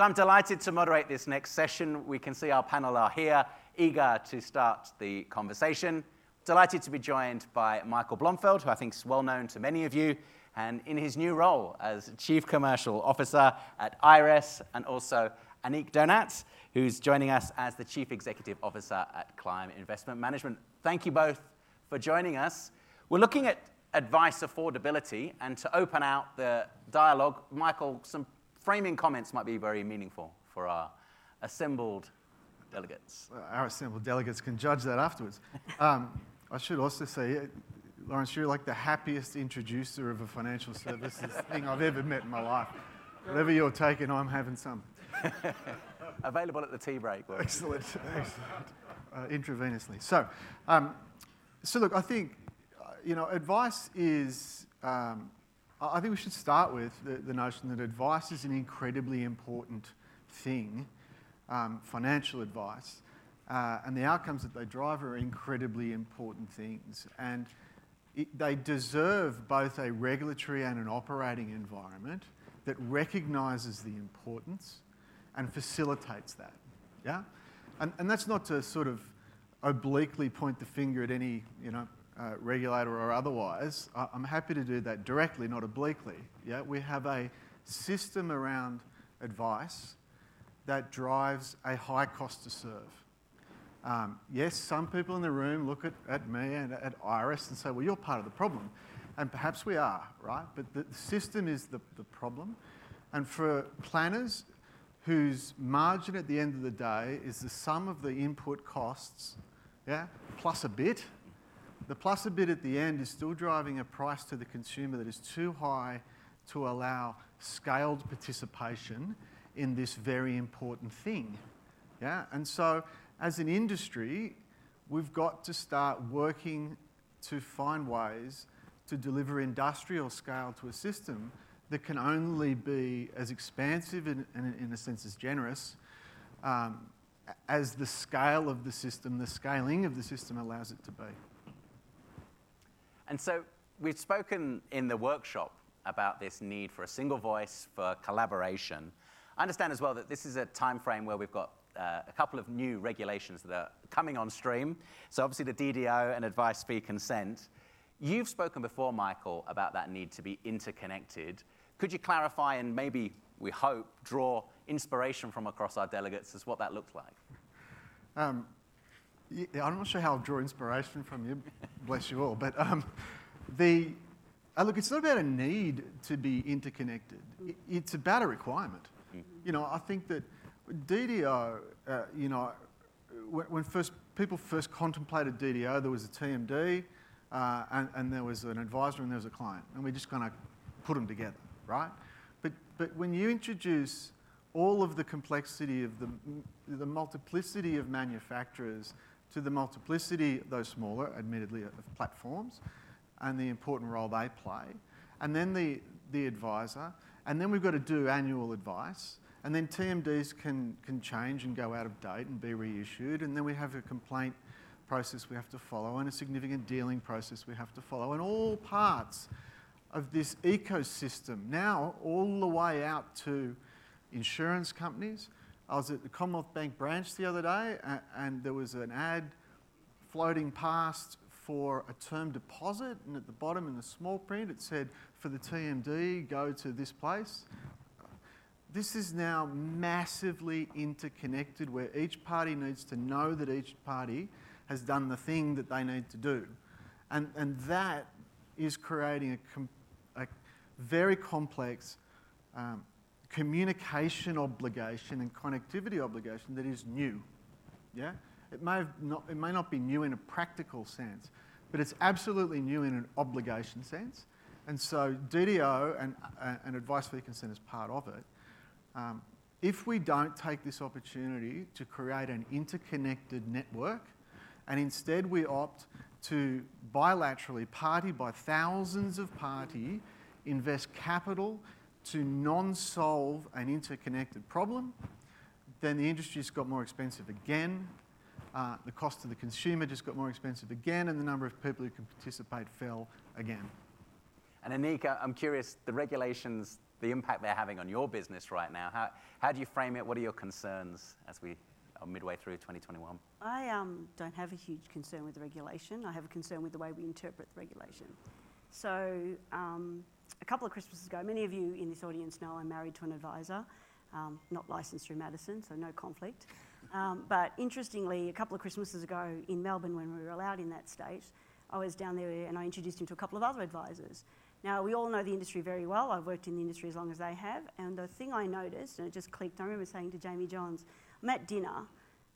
So I'm delighted to moderate this next session. We can see our panel are here, eager to start the conversation. Delighted to be joined by Michael Blomfield, who I think is well known to many of you, and in his new role as Chief Commercial Officer at Iress, and also Annick Donat, who's joining us as the Chief Executive Officer at Clime Investment Management. Thank you both for joining us. We're looking at advice affordability, and to open out the dialogue, Michael, some framing comments might be very meaningful for our assembled delegates. Our assembled delegates can judge that afterwards. Um, I should also say, Laurence, you're like the happiest introducer of a financial services thing I've ever met in my life. Whatever you're taking, I'm having some. Available at the tea break. Excellent, excellent. Uh, intravenously. So, um, so look, I think, uh, you know, advice is, um, I think we should start with the, the, notion that advice is an incredibly important thing, um, financial advice, uh, and the outcomes that they drive are incredibly important things. And it, they deserve both a regulatory and an operating environment that recognises the importance and facilitates that. Yeah? And, and that's not to sort of obliquely point the finger at any, you know, uh, regulator or otherwise. I, I'm happy to do that directly, not obliquely. Yeah? We have a system around advice that drives a high cost to serve. Um, yes, some people in the room look at, at me and at Iress and say, well, you're part of the problem. And perhaps we are, right? But the system is the, the problem. And for planners whose margin at the end of the day is the sum of the input costs, yeah, plus a bit, the plus a bit at the end is still driving a price to the consumer that is too high to allow scaled participation in this very important thing. Yeah? And so as an industry, we've got to start working to find ways to deliver industrial scale to a system that can only be as expansive and, in a sense, as generous um, as the scale of the system, the scaling of the system allows it to be. And so we've spoken in the workshop about this need for a single voice, for collaboration. I understand as well that this is a time frame where we've got uh, a couple of new regulations that are coming on stream. So, obviously, the DDO and advice fee consent. You've spoken before, Michael, about that need to be interconnected. Could you clarify and maybe, we hope, draw inspiration from across our delegates as what that looks like? Um, I'm not sure how I'll draw inspiration from you, bless you all, but um, the, uh, look, it's not about a need to be interconnected. It's about a requirement. Mm. You know, I think that DDO, uh, you know, when, when, first people first contemplated DDO, there was a TMD, uh, and, and, there was an advisor, and there was a client, and we just kind of put them together, right? But but when you introduce all of the complexity of the the multiplicity of manufacturers to the multiplicity, though smaller, admittedly, of platforms, and the important role they play, and then the the advisor, and then we've got to do annual advice and then TMDs can, can change and go out of date and be reissued. And then we have a complaint process we have to follow and a significant dealing process we have to follow. And all parts of this ecosystem now, all the way out to insurance companies. I was at the Commonwealth Bank branch the other day and there was an ad floating past for a term deposit. And at the bottom in the small print, it said, for the TMD, go to this place this is now massively interconnected where each party needs to know that each party has done the thing that they need to do. And, and that is creating a, com- a very complex um, communication obligation and connectivity obligation that is new. Yeah? It may, not, it may not be new in a practical sense, but it's absolutely new in an obligation sense. And so DDO and, uh, and advice fee consent is part of it. Um, if we don't take this opportunity to create an interconnected network and instead we opt to bilaterally, party by thousands of party, invest capital to non-solve an interconnected problem, then the industry just got more expensive again, uh, the cost to the consumer just got more expensive again, and the number of people who can participate fell again. And Annick, I'm curious, the regulations, the impact they're having on your business right now, how, how do you frame it? What are your concerns as we are midway through 2021? I um, don't have a huge concern with the regulation. I have a concern with the way we interpret the regulation. So, um, a couple of Christmases ago, many of you in this audience know I'm married to an advisor, um, not licensed through Madison, so no conflict. Um, but interestingly, a couple of Christmases ago in Melbourne, when we were allowed in that state, I was down there and I introduced him to a couple of other advisors. Now, we all know the industry very well. I've worked in the industry as long as they have. And the thing I noticed, and it just clicked, I remember saying to Jamie Johns, I'm at dinner,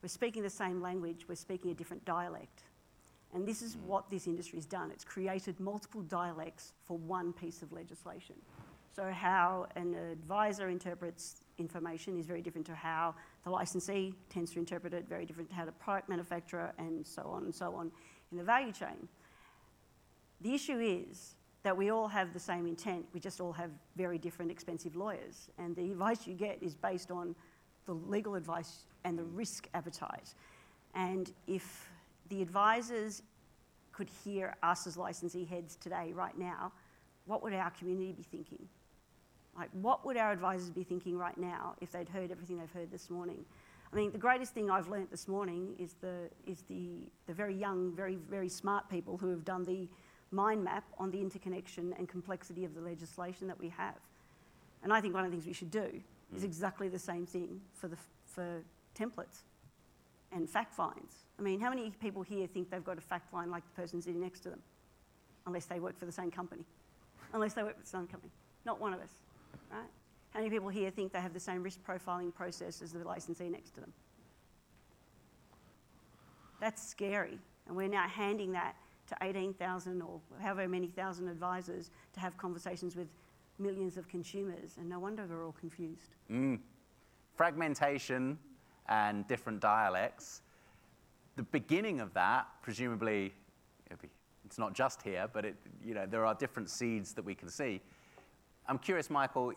we're speaking the same language, we're speaking a different dialect. And this is mm. what this industry has done it's created multiple dialects for one piece of legislation. So, how an advisor interprets information is very different to how the licensee tends to interpret it, very different to how the product manufacturer, and so on and so on in the value chain. The issue is that we all have the same intent, we just all have very different expensive lawyers. And the advice you get is based on the legal advice and the mm. risk appetite. And if the advisors could hear us as licensee heads today, right now, what would our community be thinking? Like, what would our advisors be thinking right now if they'd heard everything they've heard this morning? I mean, the greatest thing I've learnt this morning is the, is the, the very young, very, very smart people who have done the mind map on the interconnection and complexity of the legislation that we have. And I think one of the things we should do mm. is exactly the same thing for, the, for templates and fact finds. I mean, how many people here think they've got a fact find like the person sitting next to them? Unless they work for the same company. Unless they work for the same company. Not one of us, right? How many people here think they have the same risk profiling process as the licensee next to them? That's scary. And we're now handing that to 18,000 or however many thousand advisors to have conversations with millions of consumers. And no wonder they're all confused. Mm. Fragmentation and different dialects. The beginning of that, presumably, it's not just here, but it, you know, there are different seeds that we can see. I'm curious, Michael,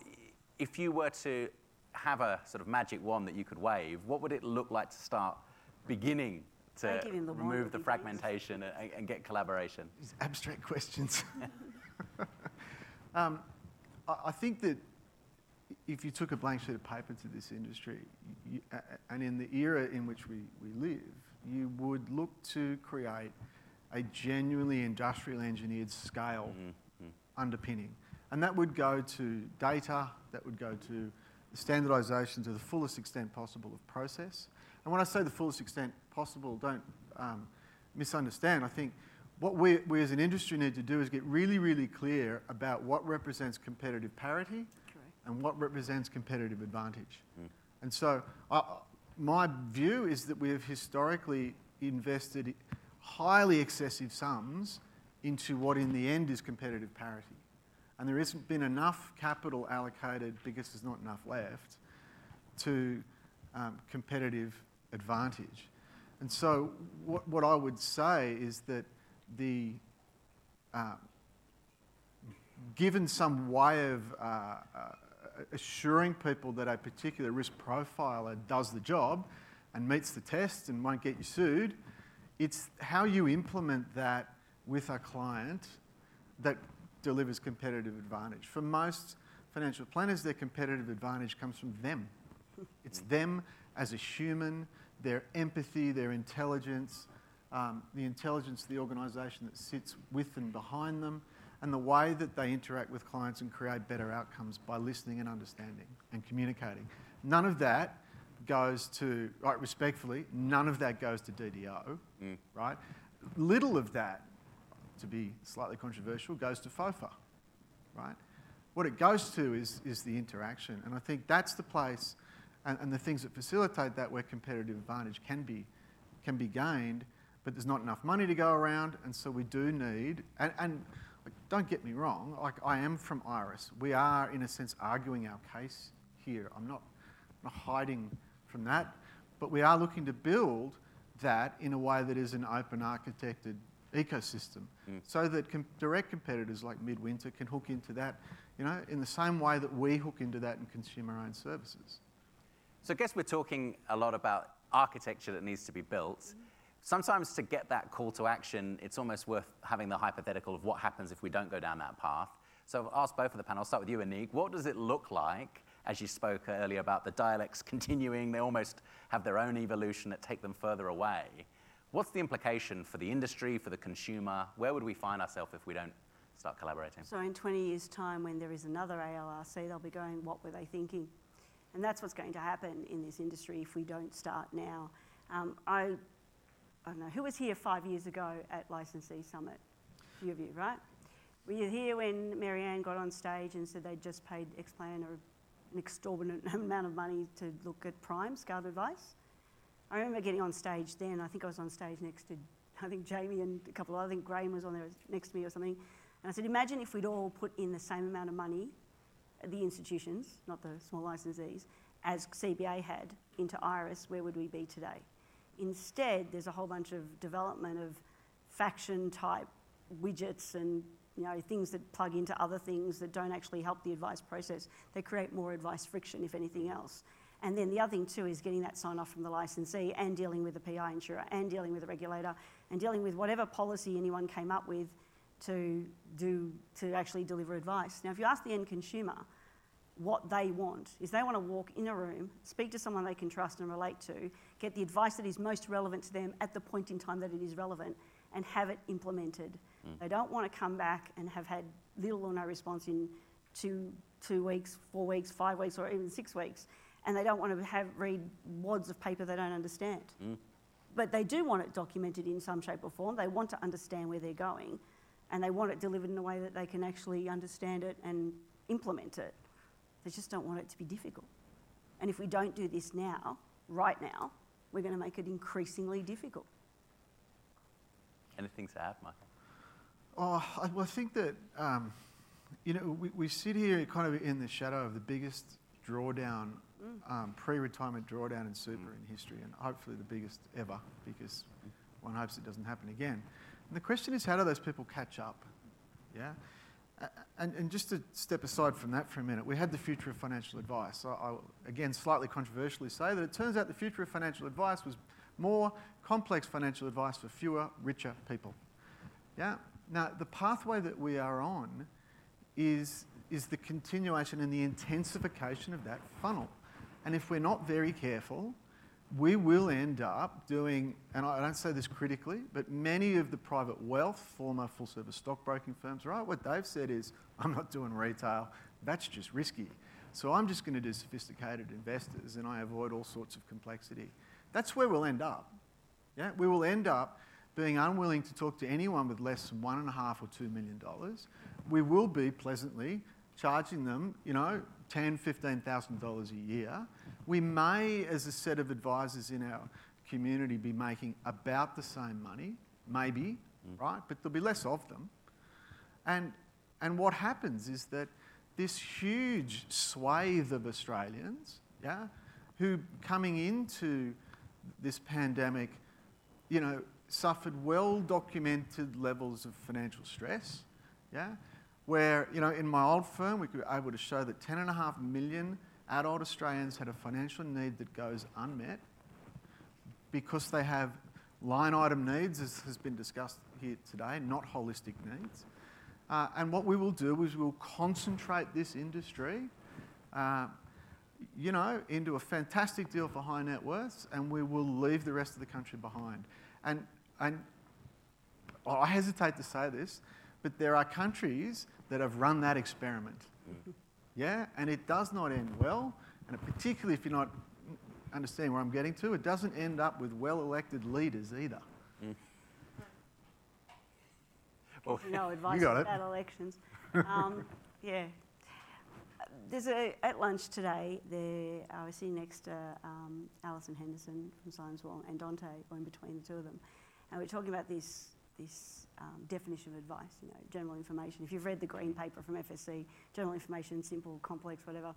if you were to have a sort of magic wand that you could wave, what would it look like to start beginning to the remove the fragmentation and, and, get collaboration? These abstract questions. um, I, I think that if you took a blank sheet of paper to this industry, you, and in the era in which we, we live, you would look to create a genuinely industrial engineered scale mm-hmm. underpinning. And that would go to data, that would go to standardisation to the fullest extent possible of process. And when I say the fullest extent possible, don't um, misunderstand. I think what we, we as an industry need to do is get really, really clear about what represents competitive parity and what represents competitive advantage. Mm. And so uh, my view is that we have historically invested highly excessive sums into what in the end is competitive parity. And there hasn't been enough capital allocated because there's not enough left to um, competitive advantage. And so what, what I would say is that the uh, given some way of uh, uh, assuring people that a particular risk profiler does the job and meets the test and won't get you sued, it's how you implement that with a client that delivers competitive advantage. For most financial planners, their competitive advantage comes from them. It's them as a human, their empathy, their intelligence, um, the intelligence of the organisation that sits with and behind them, and the way that they interact with clients and create better outcomes by listening and understanding and communicating. None of that goes to, right, respectfully, none of that goes to DDO, mm. right? Little of that, to be slightly controversial, goes to FOFA, right? What it goes to is, is the interaction. And I think that's the place and, and the things that facilitate that where competitive advantage can be, can be gained, but there's not enough money to go around. And so we do need, and, and don't get me wrong, like I am from Iress. We are, in a sense, arguing our case here. I'm not, not hiding from that, but we are looking to build that in a way that is an open architected ecosystem mm. so that com- direct competitors like Midwinter can hook into that, you know, in the same way that we hook into that in consumer-owned services. So I guess we're talking a lot about architecture that needs to be built. Mm-hmm sometimes to get that call to action, it's almost worth having the hypothetical of what happens if we don't go down that path. So I've asked both of the panel. I'll start with you, Annick. What does it look like, as you spoke earlier about the dialects continuing, they almost have their own evolution that take them further away. What's the implication for the industry, for the consumer? Where would we find ourselves if we don't start collaborating? So in 20 years' time, when there is another ALRC, they'll be going, what were they thinking? And that's what's going to happen in this industry if we don't start now. Um, I, I don't know, who was here five years ago at Licensee Summit? A few of you, right? Were you here when Marianne got on stage and said they'd just paid Xplan an exorbitant amount of money to look at Prime, SCART Advice? I remember getting on stage then. I think I was on stage next to, I think Jamie and a couple of, I think Graham was on there next to me or something. And I said, imagine if we'd all put in the same amount of money, the institutions, not the small licensees, as CBA had into Iress, where would we be today? Instead, there's a whole bunch of development of faction type widgets and you know, things that plug into other things that don't actually help the advice process. They create more advice friction, if anything else. And then the other thing too is getting that sign off from the licensee and dealing with the PI insurer and dealing with the regulator and dealing with whatever policy anyone came up with to do to actually deliver advice. Now, if you ask the end consumer what they want, is they want to walk in a room, speak to someone they can trust and relate to, get the advice that is most relevant to them at the point in time that it is relevant, and have it implemented. Mm. They don't want to come back and have had little or no response in two, two weeks, four weeks, five weeks, or even six weeks and they don't want to have read wads of paper they don't understand. Mm. But they do want it documented in some shape or form. They want to understand where they're going, and they want it delivered in a way that they can actually understand it and implement it. They just don't want it to be difficult. And if we don't do this now, right now, we're going to make it increasingly difficult. Anything to add, Michael? Oh, I, well, I think that, um, you know, we, we sit here kind of in the shadow of the biggest drawdown um, pre-retirement drawdown in super in history, and hopefully the biggest ever, because one hopes it doesn't happen again. And the question is, how do those people catch up? Yeah. And, and, just to step aside from that for a minute, we had the future of financial advice. I, I, again, slightly controversially say that it turns out the future of financial advice was more complex financial advice for fewer, richer people. Yeah. Now, the pathway that we are on is, is the continuation and the intensification of that funnel. And if we're not very careful, we will end up doing, and I don't say this critically, but many of the private wealth, former full service stockbroking firms, right? What they've said is, I'm not doing retail, that's just risky. So I'm just going to do sophisticated investors and I avoid all sorts of complexity. That's where we'll end up. Yeah? We will end up being unwilling to talk to anyone with less than one and a half or two million dollars. We will be pleasantly charging them, you know, $10,000, $15,000 a year. We may, as a set of advisors in our community, be making about the same money, maybe, mm. right? But there'll be less of them. And, and what happens is that this huge swathe of Australians, yeah, who coming into this pandemic, you know, suffered well documented levels of financial stress, yeah, where, you know, in my old firm, we were able to show that 10.5 million adult Australians had a financial need that goes unmet because they have line item needs, as has been discussed here today, not holistic needs. Uh, and what we will do is we'll concentrate this industry, uh, you know, into a fantastic deal for high net worths, and we will leave the rest of the country behind. And, and I hesitate to say this, but there are countries that have run that experiment. Mm. Yeah, and it does not end well, and particularly if you're not understanding where I'm getting to, it doesn't end up with well elected leaders either. Mm. Well, no advice about elections. Um, yeah. There's a, at lunch today, there, I was sitting next to um, Alison Henderson from Science Wall and Dante, or in between the two of them, and we are talking about this, this um, definition of advice, you know, general information. If you've read the green paper from FSC, general information, simple, complex, whatever.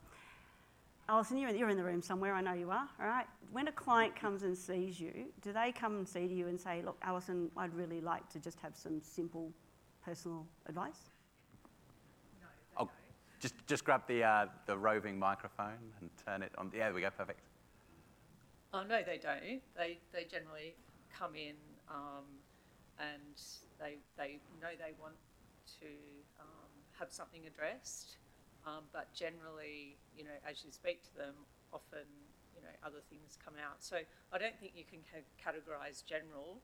Alison, you're in, you're in the room somewhere, I know you are, all right? When a client comes and sees you, do they come and see you and say, look, Alison, I'd really like to just have some simple personal advice? No, oh, just, just grab the, uh, the roving microphone and turn it on. Yeah, there we go, perfect. Oh, no, they don't. They, they generally come in um, and they, they know they want to um, have something addressed. Um, but generally, you know, as you speak to them, often, you know, other things come out. So I don't think you can ca- categorise general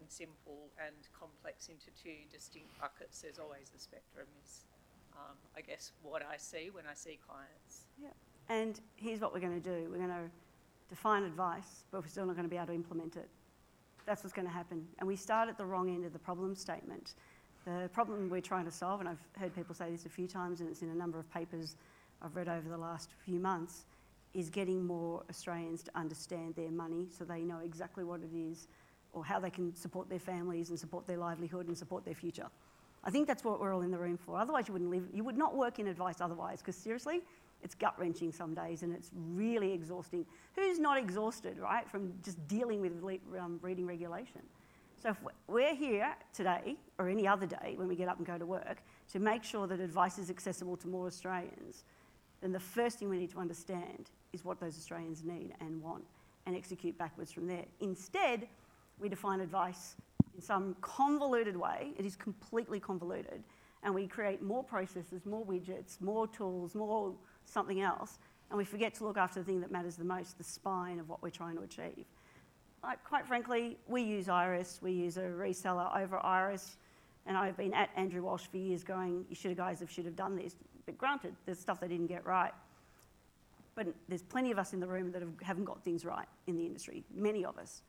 and simple and complex into two distinct buckets. There's always a spectrum, is um, I guess what I see when I see clients. Yeah. And here's what we're going to do we're going to define advice, but we're still not going to be able to implement it. That's what's going to happen. And we start at the wrong end of the problem statement. The problem we're trying to solve, and I've heard people say this a few times, and it's in a number of papers I've read over the last few months, is getting more Australians to understand their money so they know exactly what it is or how they can support their families and support their livelihood and support their future. I think that's what we're all in the room for. Otherwise, you wouldn't live, you would not work in advice otherwise, because seriously, it's gut wrenching some days and it's really exhausting. Who's not exhausted, right, from just dealing with um, reading regulation? So if we're here today or any other day when we get up and go to work to make sure that advice is accessible to more Australians, then the first thing we need to understand is what those Australians need and want and execute backwards from there. Instead, we define advice in some convoluted way. It is completely convoluted. And we create more processes, more widgets, more tools, more something else. And we forget to look after the thing that matters the most, the spine of what we're trying to achieve. Like, quite frankly, we use Iress, we use a reseller over Iress, And I've been at Andrew Walsh for years going, you should have guys have should have done this. But granted, there's stuff they didn't get right. But there's plenty of us in the room that have, haven't got things right in the industry, many of us,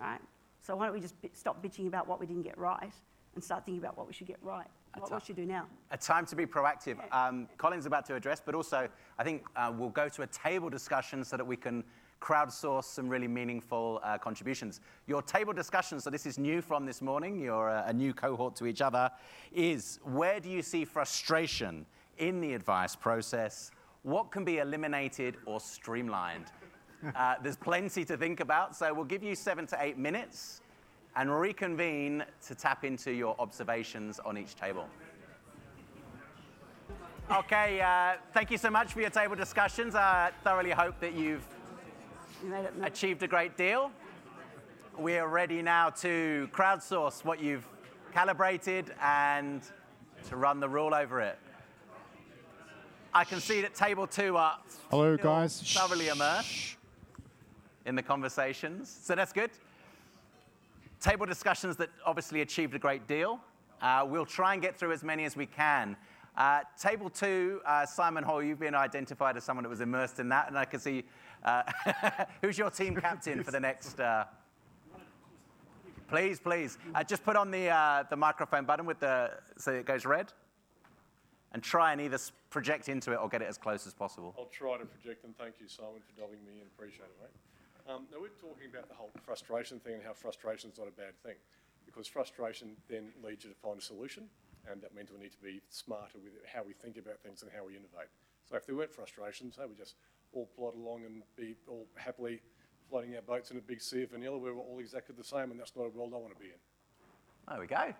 right? So why don't we just stop bitching about what we didn't get right and start thinking about what we should get right? What, should we do now? A time to be proactive. Um, Colin's about to address, but also I think uh, we'll go to a table discussion so that we can crowdsource some really meaningful uh, contributions. Your table discussion, so this is new from this morning, you're a, a new cohort to each other, is where do you see frustration in the advice process? What can be eliminated or streamlined? Uh, there's plenty to think about, so we'll give you seven to eight minutes and reconvene to tap into your observations on each table. Okay, uh, thank you so much for your table discussions. I thoroughly hope that you've You made it. achieved a great deal. We are ready now to crowdsource what you've calibrated and to run the rule over it. I can see that table two are Hello, guys. thoroughly immersed in the conversations, so that's good. Table discussions that obviously achieved a great deal. Uh, we'll try and get through as many as we can. Uh, table two, uh, Simon Hall, you've been identified as someone that was immersed in that, and I can see uh, who's your team captain for the next. Uh, please, please, uh, just put on the the microphone button with the so it goes red, and try and either project into it or get it as close as possible. I'll try to project, and thank you, Simon, for dobbing me in. Appreciate it, mate. Um, now, we're talking about the whole frustration thing and how frustration is not a bad thing, because frustration then leads you to find a solution, and that means we need to be smarter with how we think about things and how we innovate. So if there weren't frustrations, hey, we just all plod along and be all happily floating our boats in a big sea of vanilla, we're all exactly the same, and that's not a world I want to be in. There we go.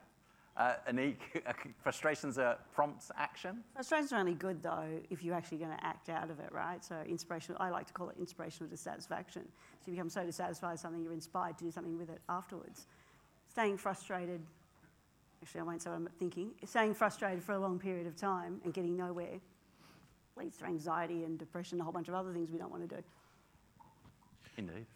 Uh, Annick, frustrations are prompts action. Frustrations are only good though if you're actually going to act out of it, right? So inspirational. I like to call it inspirational dissatisfaction. So you become so dissatisfied with something, you're inspired to do something with it afterwards. Staying frustrated. Actually, I won't say what I'm thinking. Staying frustrated for a long period of time and getting nowhere leads to anxiety and depression, a whole bunch of other things we don't want to do. Indeed.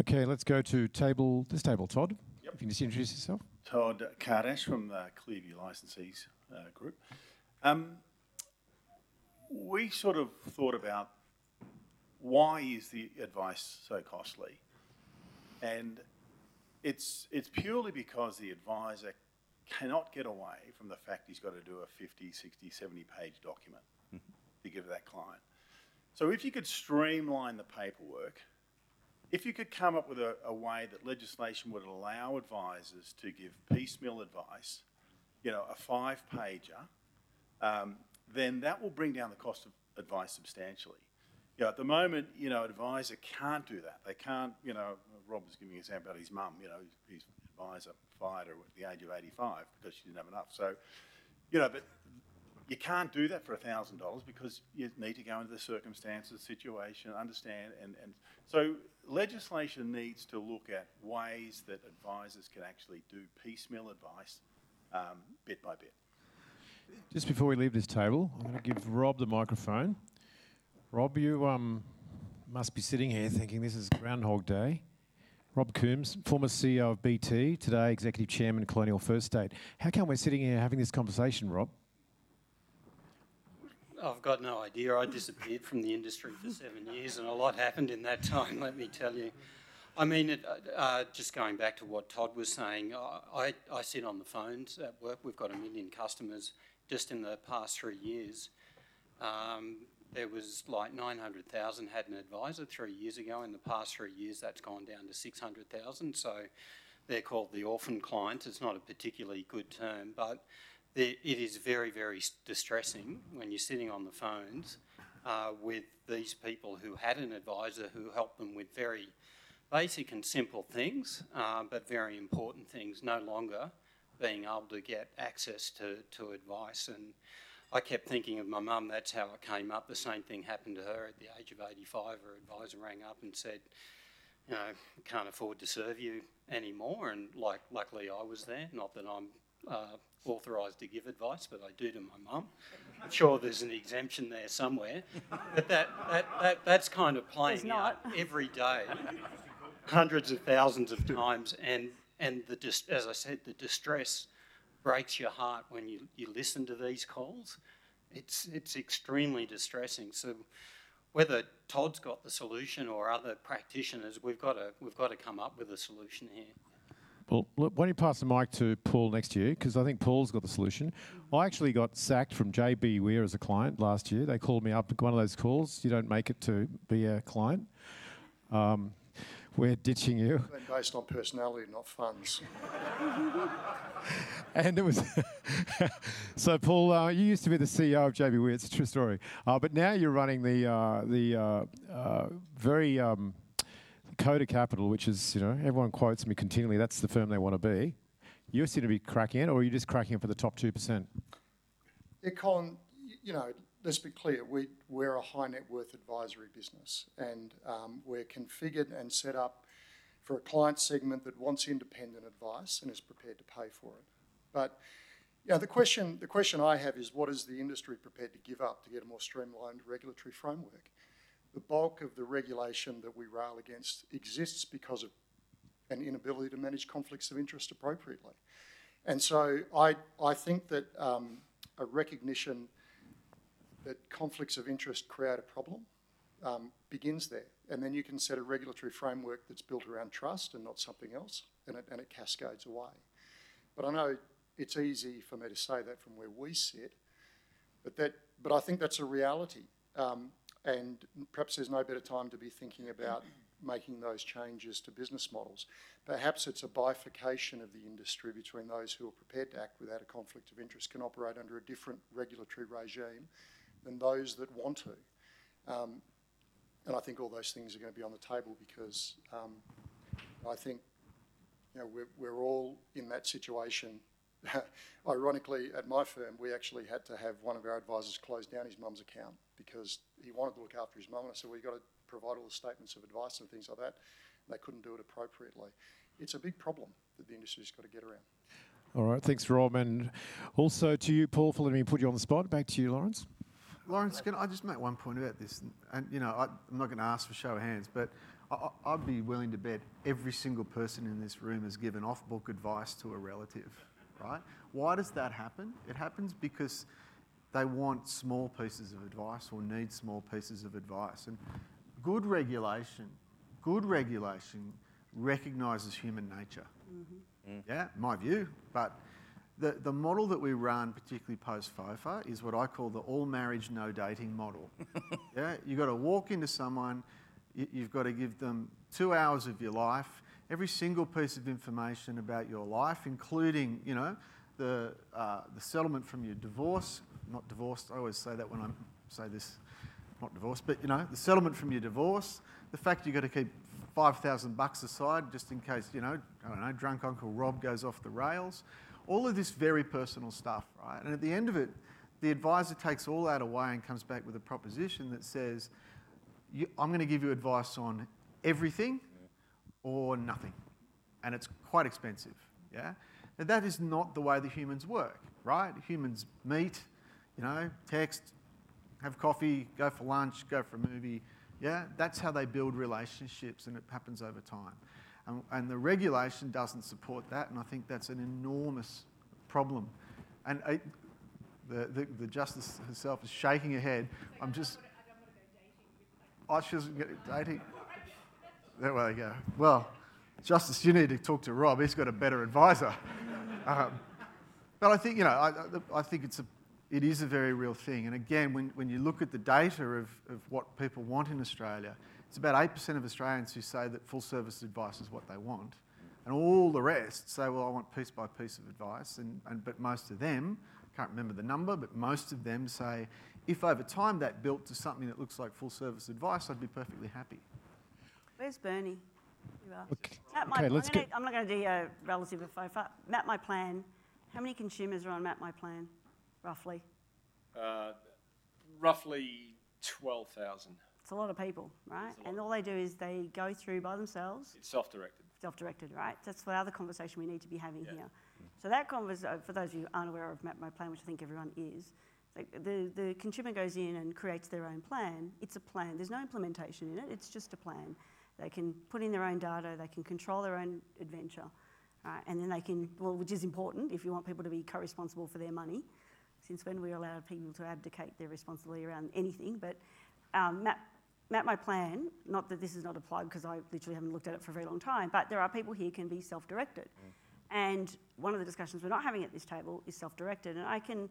Okay, let's go to table this table, Todd. If you can just introduce yourself. Todd Kardash from the Clearview Licensees uh, Group. Um, we sort of thought about why is the advice so costly? And it's, it's purely because the advisor cannot get away from the fact he's got to do a 50, 60, 70 page document to give that client. So if you could streamline the paperwork, if you could come up with a, a way that legislation would allow advisors to give piecemeal advice, you know, a five pager, um, then that will bring down the cost of advice substantially. You know, at the moment, you know, advisor can't do that. They can't, you know, Rob was giving an example about his mum, you know, his advisor fired her at the age of 85 because she didn't have enough. So, you know, but you can't do that for $1,000 because you need to go into the circumstances, situation, understand. And, and so legislation needs to look at ways that advisors can actually do piecemeal advice um, bit by bit. Just before we leave this table, I'm going to give Rob the microphone. Rob, you um, must be sitting here thinking this is Groundhog Day. Rob Coombs, former CEO of BT, today Executive Chairman, Colonial First State. How come we're sitting here having this conversation, Rob? I've got no idea. I disappeared from the industry for seven years, and a lot happened in that time. Let me tell you. I mean, it, uh, just going back to what Todd was saying, I, I sit on the phones at work. We've got a million customers just in the past three years. Um, there was like 900,000 had an advisor three years ago. In the past three years, that's gone down to 600,000. So they're called the orphan client. It's not a particularly good term, but it is very, very distressing when you're sitting on the phones uh, with these people who had an advisor who helped them with very basic and simple things, uh, but very important things, no longer being able to get access to, to advice. And I kept thinking of my mum, that's how it came up. The same thing happened to her at the age of 85. Her advisor rang up and said, you know, can't afford to serve you anymore. And like, luckily I was there. Not that I'm uh, authorised to give advice, but I do to my mum. I'm sure there's an exemption there somewhere. But that, that, that that's kind of playing out every day hundreds of thousands of times, and and the as I said, the distress breaks your heart when you, you listen to these calls. It's it's extremely distressing. So whether Todd's got the solution or other practitioners, we've got to we've got to come up with a solution here. Well, look, why don't you pass the mic to Paul next to you? Because I think Paul's got the solution. I actually got sacked from JBWere as a client last year. They called me up, one of those calls. You don't make it to be a client. Um, we're ditching you. Based on personality, not funds. and it was so Paul. Uh, you used to be the CEO of JBWere, It's a true story. Uh, but now you're running the uh, the uh, uh, very um, Koda Capital, which is you know everyone quotes me continually. That's the firm they want to be. You seem to be cracking it, or are you just cracking it for the top two percent? Yeah, Colin. You know, let's be clear, we, we're a high net worth advisory business and um, we're configured and set up for a client segment that wants independent advice and is prepared to pay for it. But you know, the question, the question I have is what is the industry prepared to give up to get a more streamlined regulatory framework? The bulk of the regulation that we rail against exists because of an inability to manage conflicts of interest appropriately. And so I, I think that um, a recognition that conflicts of interest create a problem um, begins there. And then you can set a regulatory framework that's built around trust and not something else, and it, and it cascades away. But I know it's easy for me to say that from where we sit, but, that, but I think that's a reality. Um, and perhaps there's no better time to be thinking about making those changes to business models. Perhaps it's a bifurcation of the industry between those who are prepared to act without a conflict of interest, can operate under a different regulatory regime, than those that want to. Um, and I think all those things are going to be on the table because um, I think you know, we're, we're all in that situation. Ironically, at my firm, we actually had to have one of our advisors close down his mum's account because he wanted to look after his mum. And I said, well, you've got to provide all the statements of advice and things like that. And they couldn't do it appropriately. It's a big problem that the industry's got to get around. All right, thanks, Rob. And also to you, Paul, for letting me put you on the spot. Back to you, Laurence. Laurence, can I just make one point about this? And, you know, I, am not going to ask for show of hands, but I, I'd be willing to bet every single person in this room has given off book advice to a relative, right? Why does that happen? It happens because they want small pieces of advice or need small pieces of advice. And good regulation, good regulation recognises human nature. Mm-hmm. Mm. Yeah, my view, but the, the model that we run, particularly post FOFA, is what I call the all marriage, no dating model. yeah, you've got to walk into someone, you, you've got to give them two hours of your life, every single piece of information about your life, including, you know, the, uh, the settlement from your divorce, not divorced, I always say that when I say this, not divorced, but, you know, the settlement from your divorce, the fact you've got to keep 5,000 bucks aside just in case, you know, I don't know, drunk Uncle Rob goes off the rails all of this very personal stuff, right? And at the end of it, the advisor takes all that away and comes back with a proposition that says, I'm going to give you advice on everything or nothing. And it's quite expensive, yeah? And that is not the way the humans work, right? Humans meet, you know, text, have coffee, go for lunch, go for a movie. Yeah, that's how they build relationships, and it happens over time. And, and the regulation doesn't support that, and I think that's an enormous problem. And I, the, the, the justice herself is shaking her head. I'm just. Oh, she's dating. There we go. Well, Justice, you need to talk to Rob. He's got a better advisor. Um, but I think, you know, I, I think it's a, it is a very real thing. And again, when, when you look at the data of, of what people want in Australia, it's about 8% of Australians who say that full service advice is what they want. And all the rest say, well, I want piece by piece of advice. And, and, but most of them, I can't remember the number, but most of them say, if over time that built to something that looks like full service advice, I'd be perfectly happy. Where's Bernie? You are. Okay, Map my, okay, I'm, let's gonna, get. I'm not going to do a relative of FOFA. Map my plan. How many consumers are on Map my plan, roughly? Uh, roughly 12,000. It's a lot of people, right? It's a lot. And all they do is they go through by themselves, It's self-directed. self-directed, right? That's the other conversation we need to be having Yeah. here. So that conversation, for those of you who aren't aware of Map My Plan, which I think everyone is, the, the consumer goes in and creates their own plan. It's a plan. There's no implementation in it. It's just a plan. They can put in their own data. They can control their own adventure, right? And then they can, well, which is important if you want people to be co-responsible for their money. Since when we allow people to abdicate their responsibility around anything? But um, Map, Map My Plan, not that this is not a plug because I literally haven't looked at it for a very long time, but there are people here can be self-directed. And one of the discussions we're not having at this table is self-directed. And I can,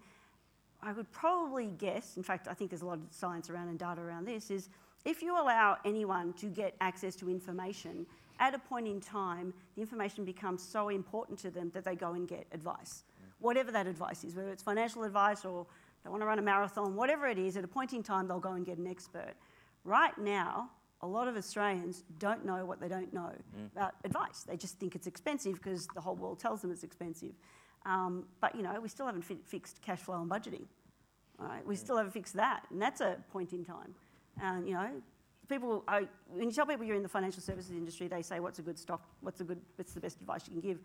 I would probably guess, in fact, I think there's a lot of science around and data around this, is if you allow anyone to get access to information, at a point in time, the information becomes so important to them that they go and get advice. Whatever that advice is, whether it's financial advice or they want to run a marathon, whatever it is, at a point in time, they'll go and get an expert. Right now, a lot of Australians don't know what they don't know about advice. They just think it's expensive because the whole world tells them it's expensive. Um, but you know, we still haven't fi- fixed cash flow and budgeting. Right, we still haven't fixed that, and that's a point in time. And you know, people, I, when you tell people you're in the financial services industry, they say, "What's a good stock? What's a good? What's the best advice you can give?"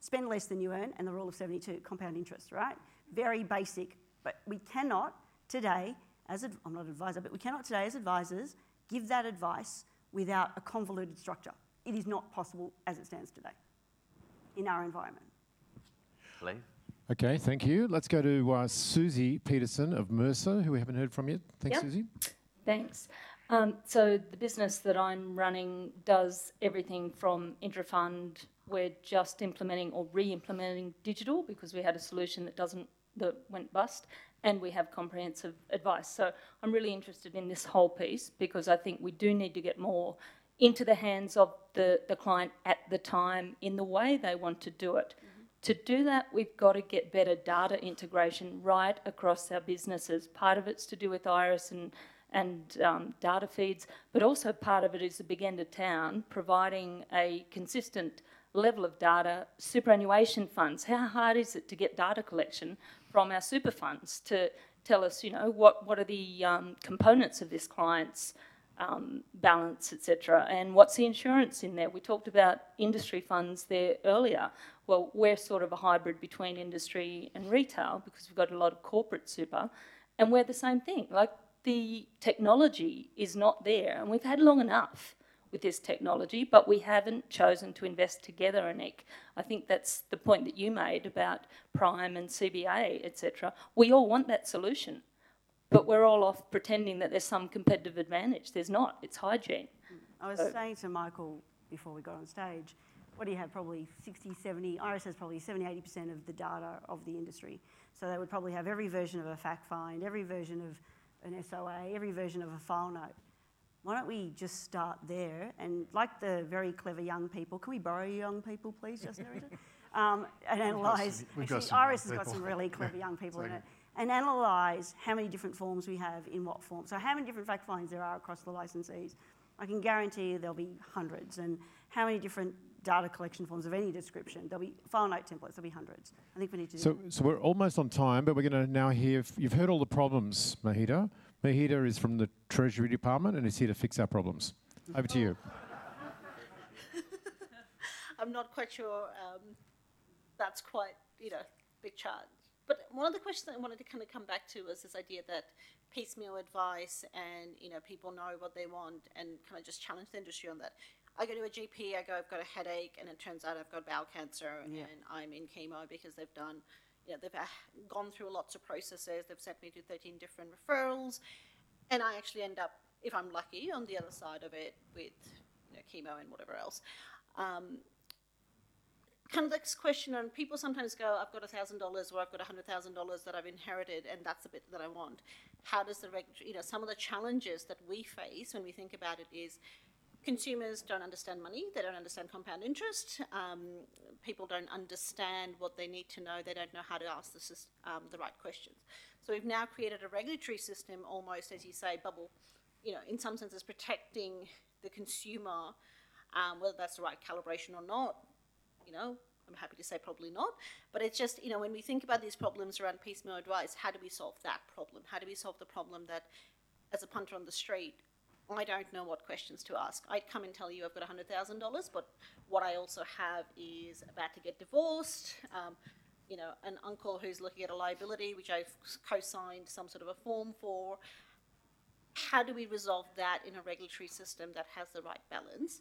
Spend less than you earn, and the rule of 72, compound interest. Right? Very basic, but we cannot today, as ad- I'm not an advisor, but we cannot today as advisors give that advice without a convoluted structure. It is not possible as it stands today in our environment. Please. Okay, thank you. Let's go to uh, Susie Peterson of Mercer, who we haven't heard from yet. Thanks, Yep. Susie. Thanks. Um, so the business that I'm running does everything from intrafund. We're just implementing or re-implementing digital because we had a solution that doesn't that went bust, and we have comprehensive advice. So I'm really interested in this whole piece because I think we do need to get more into the hands of the, the client at the time in the way they want to do it. To do that, we've got to get better data integration right across our businesses. Part of it's to do with Iress and and um, data feeds, but also part of it is the big end of town providing a consistent level of data. Superannuation funds, how hard is it to get data collection from our super funds to tell us, you know, what, what are the um, components of this client's um, balance, etc., and what's the insurance in there? We talked about industry funds there earlier. Well, we're sort of a hybrid between industry and retail because we've got a lot of corporate super, and we're the same thing. Like the technology is not there, and we've had long enough with this technology, but we haven't chosen to invest together, Annick. I think that's the point that you made about Prime and CBA, etc. We all want that solution, but we're all off pretending that there's some competitive advantage. There's not. It's hygiene. I was So- saying to Michael before we got on stage, what do you have? Probably 60, 70, Iress has probably 70, 80% of the data of the industry. So they would probably have every version of a fact find, every version of an SOA, every version of a file note. Why don't we just start there? And like the very clever young people, can we borrow young people, please, Justin? Um, and analyse. actually, some Iress has got some really clever young people in it. And analyse how many different forms we have in what form. So, how many different fact finds there are across the licensees. I can guarantee you there'll be hundreds. And how many different data collection forms of any description? There'll be file note templates, there'll be hundreds. I think we need to do So, so we're almost on time, but we're going to now hear. f- You've heard all the problems, Mahita. Mahita is from the Treasury Department and is here to fix our problems. Over to you. I'm not quite sure um, that's quite, you know, big charge. But one of the questions I wanted to kind of come back to was this idea that piecemeal advice and, you know, people know what they want and kind of just challenge the industry on that. I go to a GP, I go, I've got a headache, and it turns out I've got bowel cancer Yeah. and I'm in chemo because they've done, you know, they've uh, gone through lots of processes, they've sent me to 13 different referrals, and I actually end up, if I'm lucky, on the other side of it with, you know, chemo and whatever else. Um, kind of this question on people sometimes go, I've got a thousand dollars or I've got a hundred thousand dollars that I've inherited and that's the bit that I want. How does the regulatory, you know, some of the challenges that we face when we think about it is consumers don't understand money, they don't understand compound interest, um, people don't understand what they need to know, they don't know how to ask the, um, the right questions. So we've now created a regulatory system almost, as you say, bubble, you know, in some senses protecting the consumer, um, whether that's the right calibration or not, you know, I'm happy to say probably not. But it's just, you know, when we think about these problems around piecemeal advice, how do we solve that problem? How do we solve the problem that, as a punter on the street, I don't know what questions to ask. I'd come and tell you I've got $100,000, but what I also have is about to get divorced, um, you know, an uncle who's looking at a liability, which I've co-signed some sort of a form for. How do we resolve that in a regulatory system that has the right balance?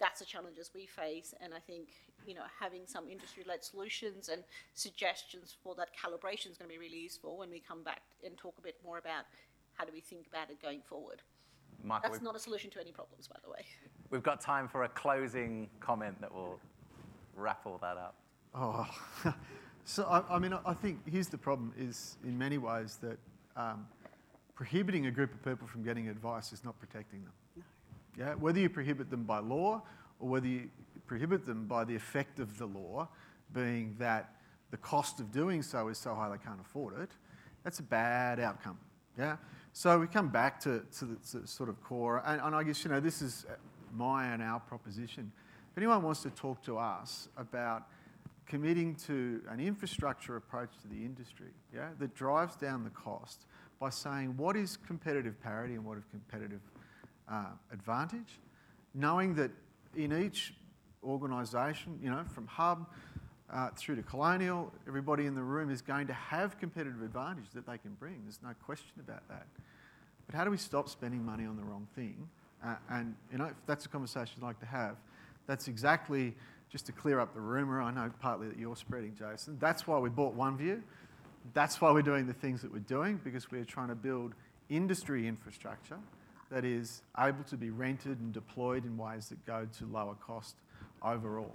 That's the challenges we face, and I think you know having some industry-led solutions and suggestions for that calibration is going to be really useful when we come back and talk a bit more about how do we think about it going forward. Michael, That's not a solution to any problems, by the way. we've got time for a closing comment that will wrap all that up. Oh, so I, I mean, I think here's the problem: is in many ways that um, prohibiting a group of people from getting advice is not protecting them. Yeah, whether you prohibit them by law or whether you prohibit them by the effect of the law, being that the cost of doing so is so high they can't afford it, that's a bad outcome. Yeah. So we come back to, to the to sort of core, and, and I guess you know this is my and our proposition. If anyone wants to talk to us about committing to an infrastructure approach to the industry, yeah, that drives down the cost by saying what is competitive parity and what is competitive uh, advantage, knowing that in each organisation, you know, from Hub uh, through to Colonial, everybody in the room is going to have competitive advantage that they can bring. There's no question about that. But how do we stop spending money on the wrong thing? Uh, and you know, if that's a conversation I'd like to have, that's exactly just to clear up the rumour. I know partly that you're spreading, Jason. That's why we bought OneVue. That's why we're doing the things that we're doing because we're trying to build industry infrastructure that is able to be rented and deployed in ways that go to lower cost overall.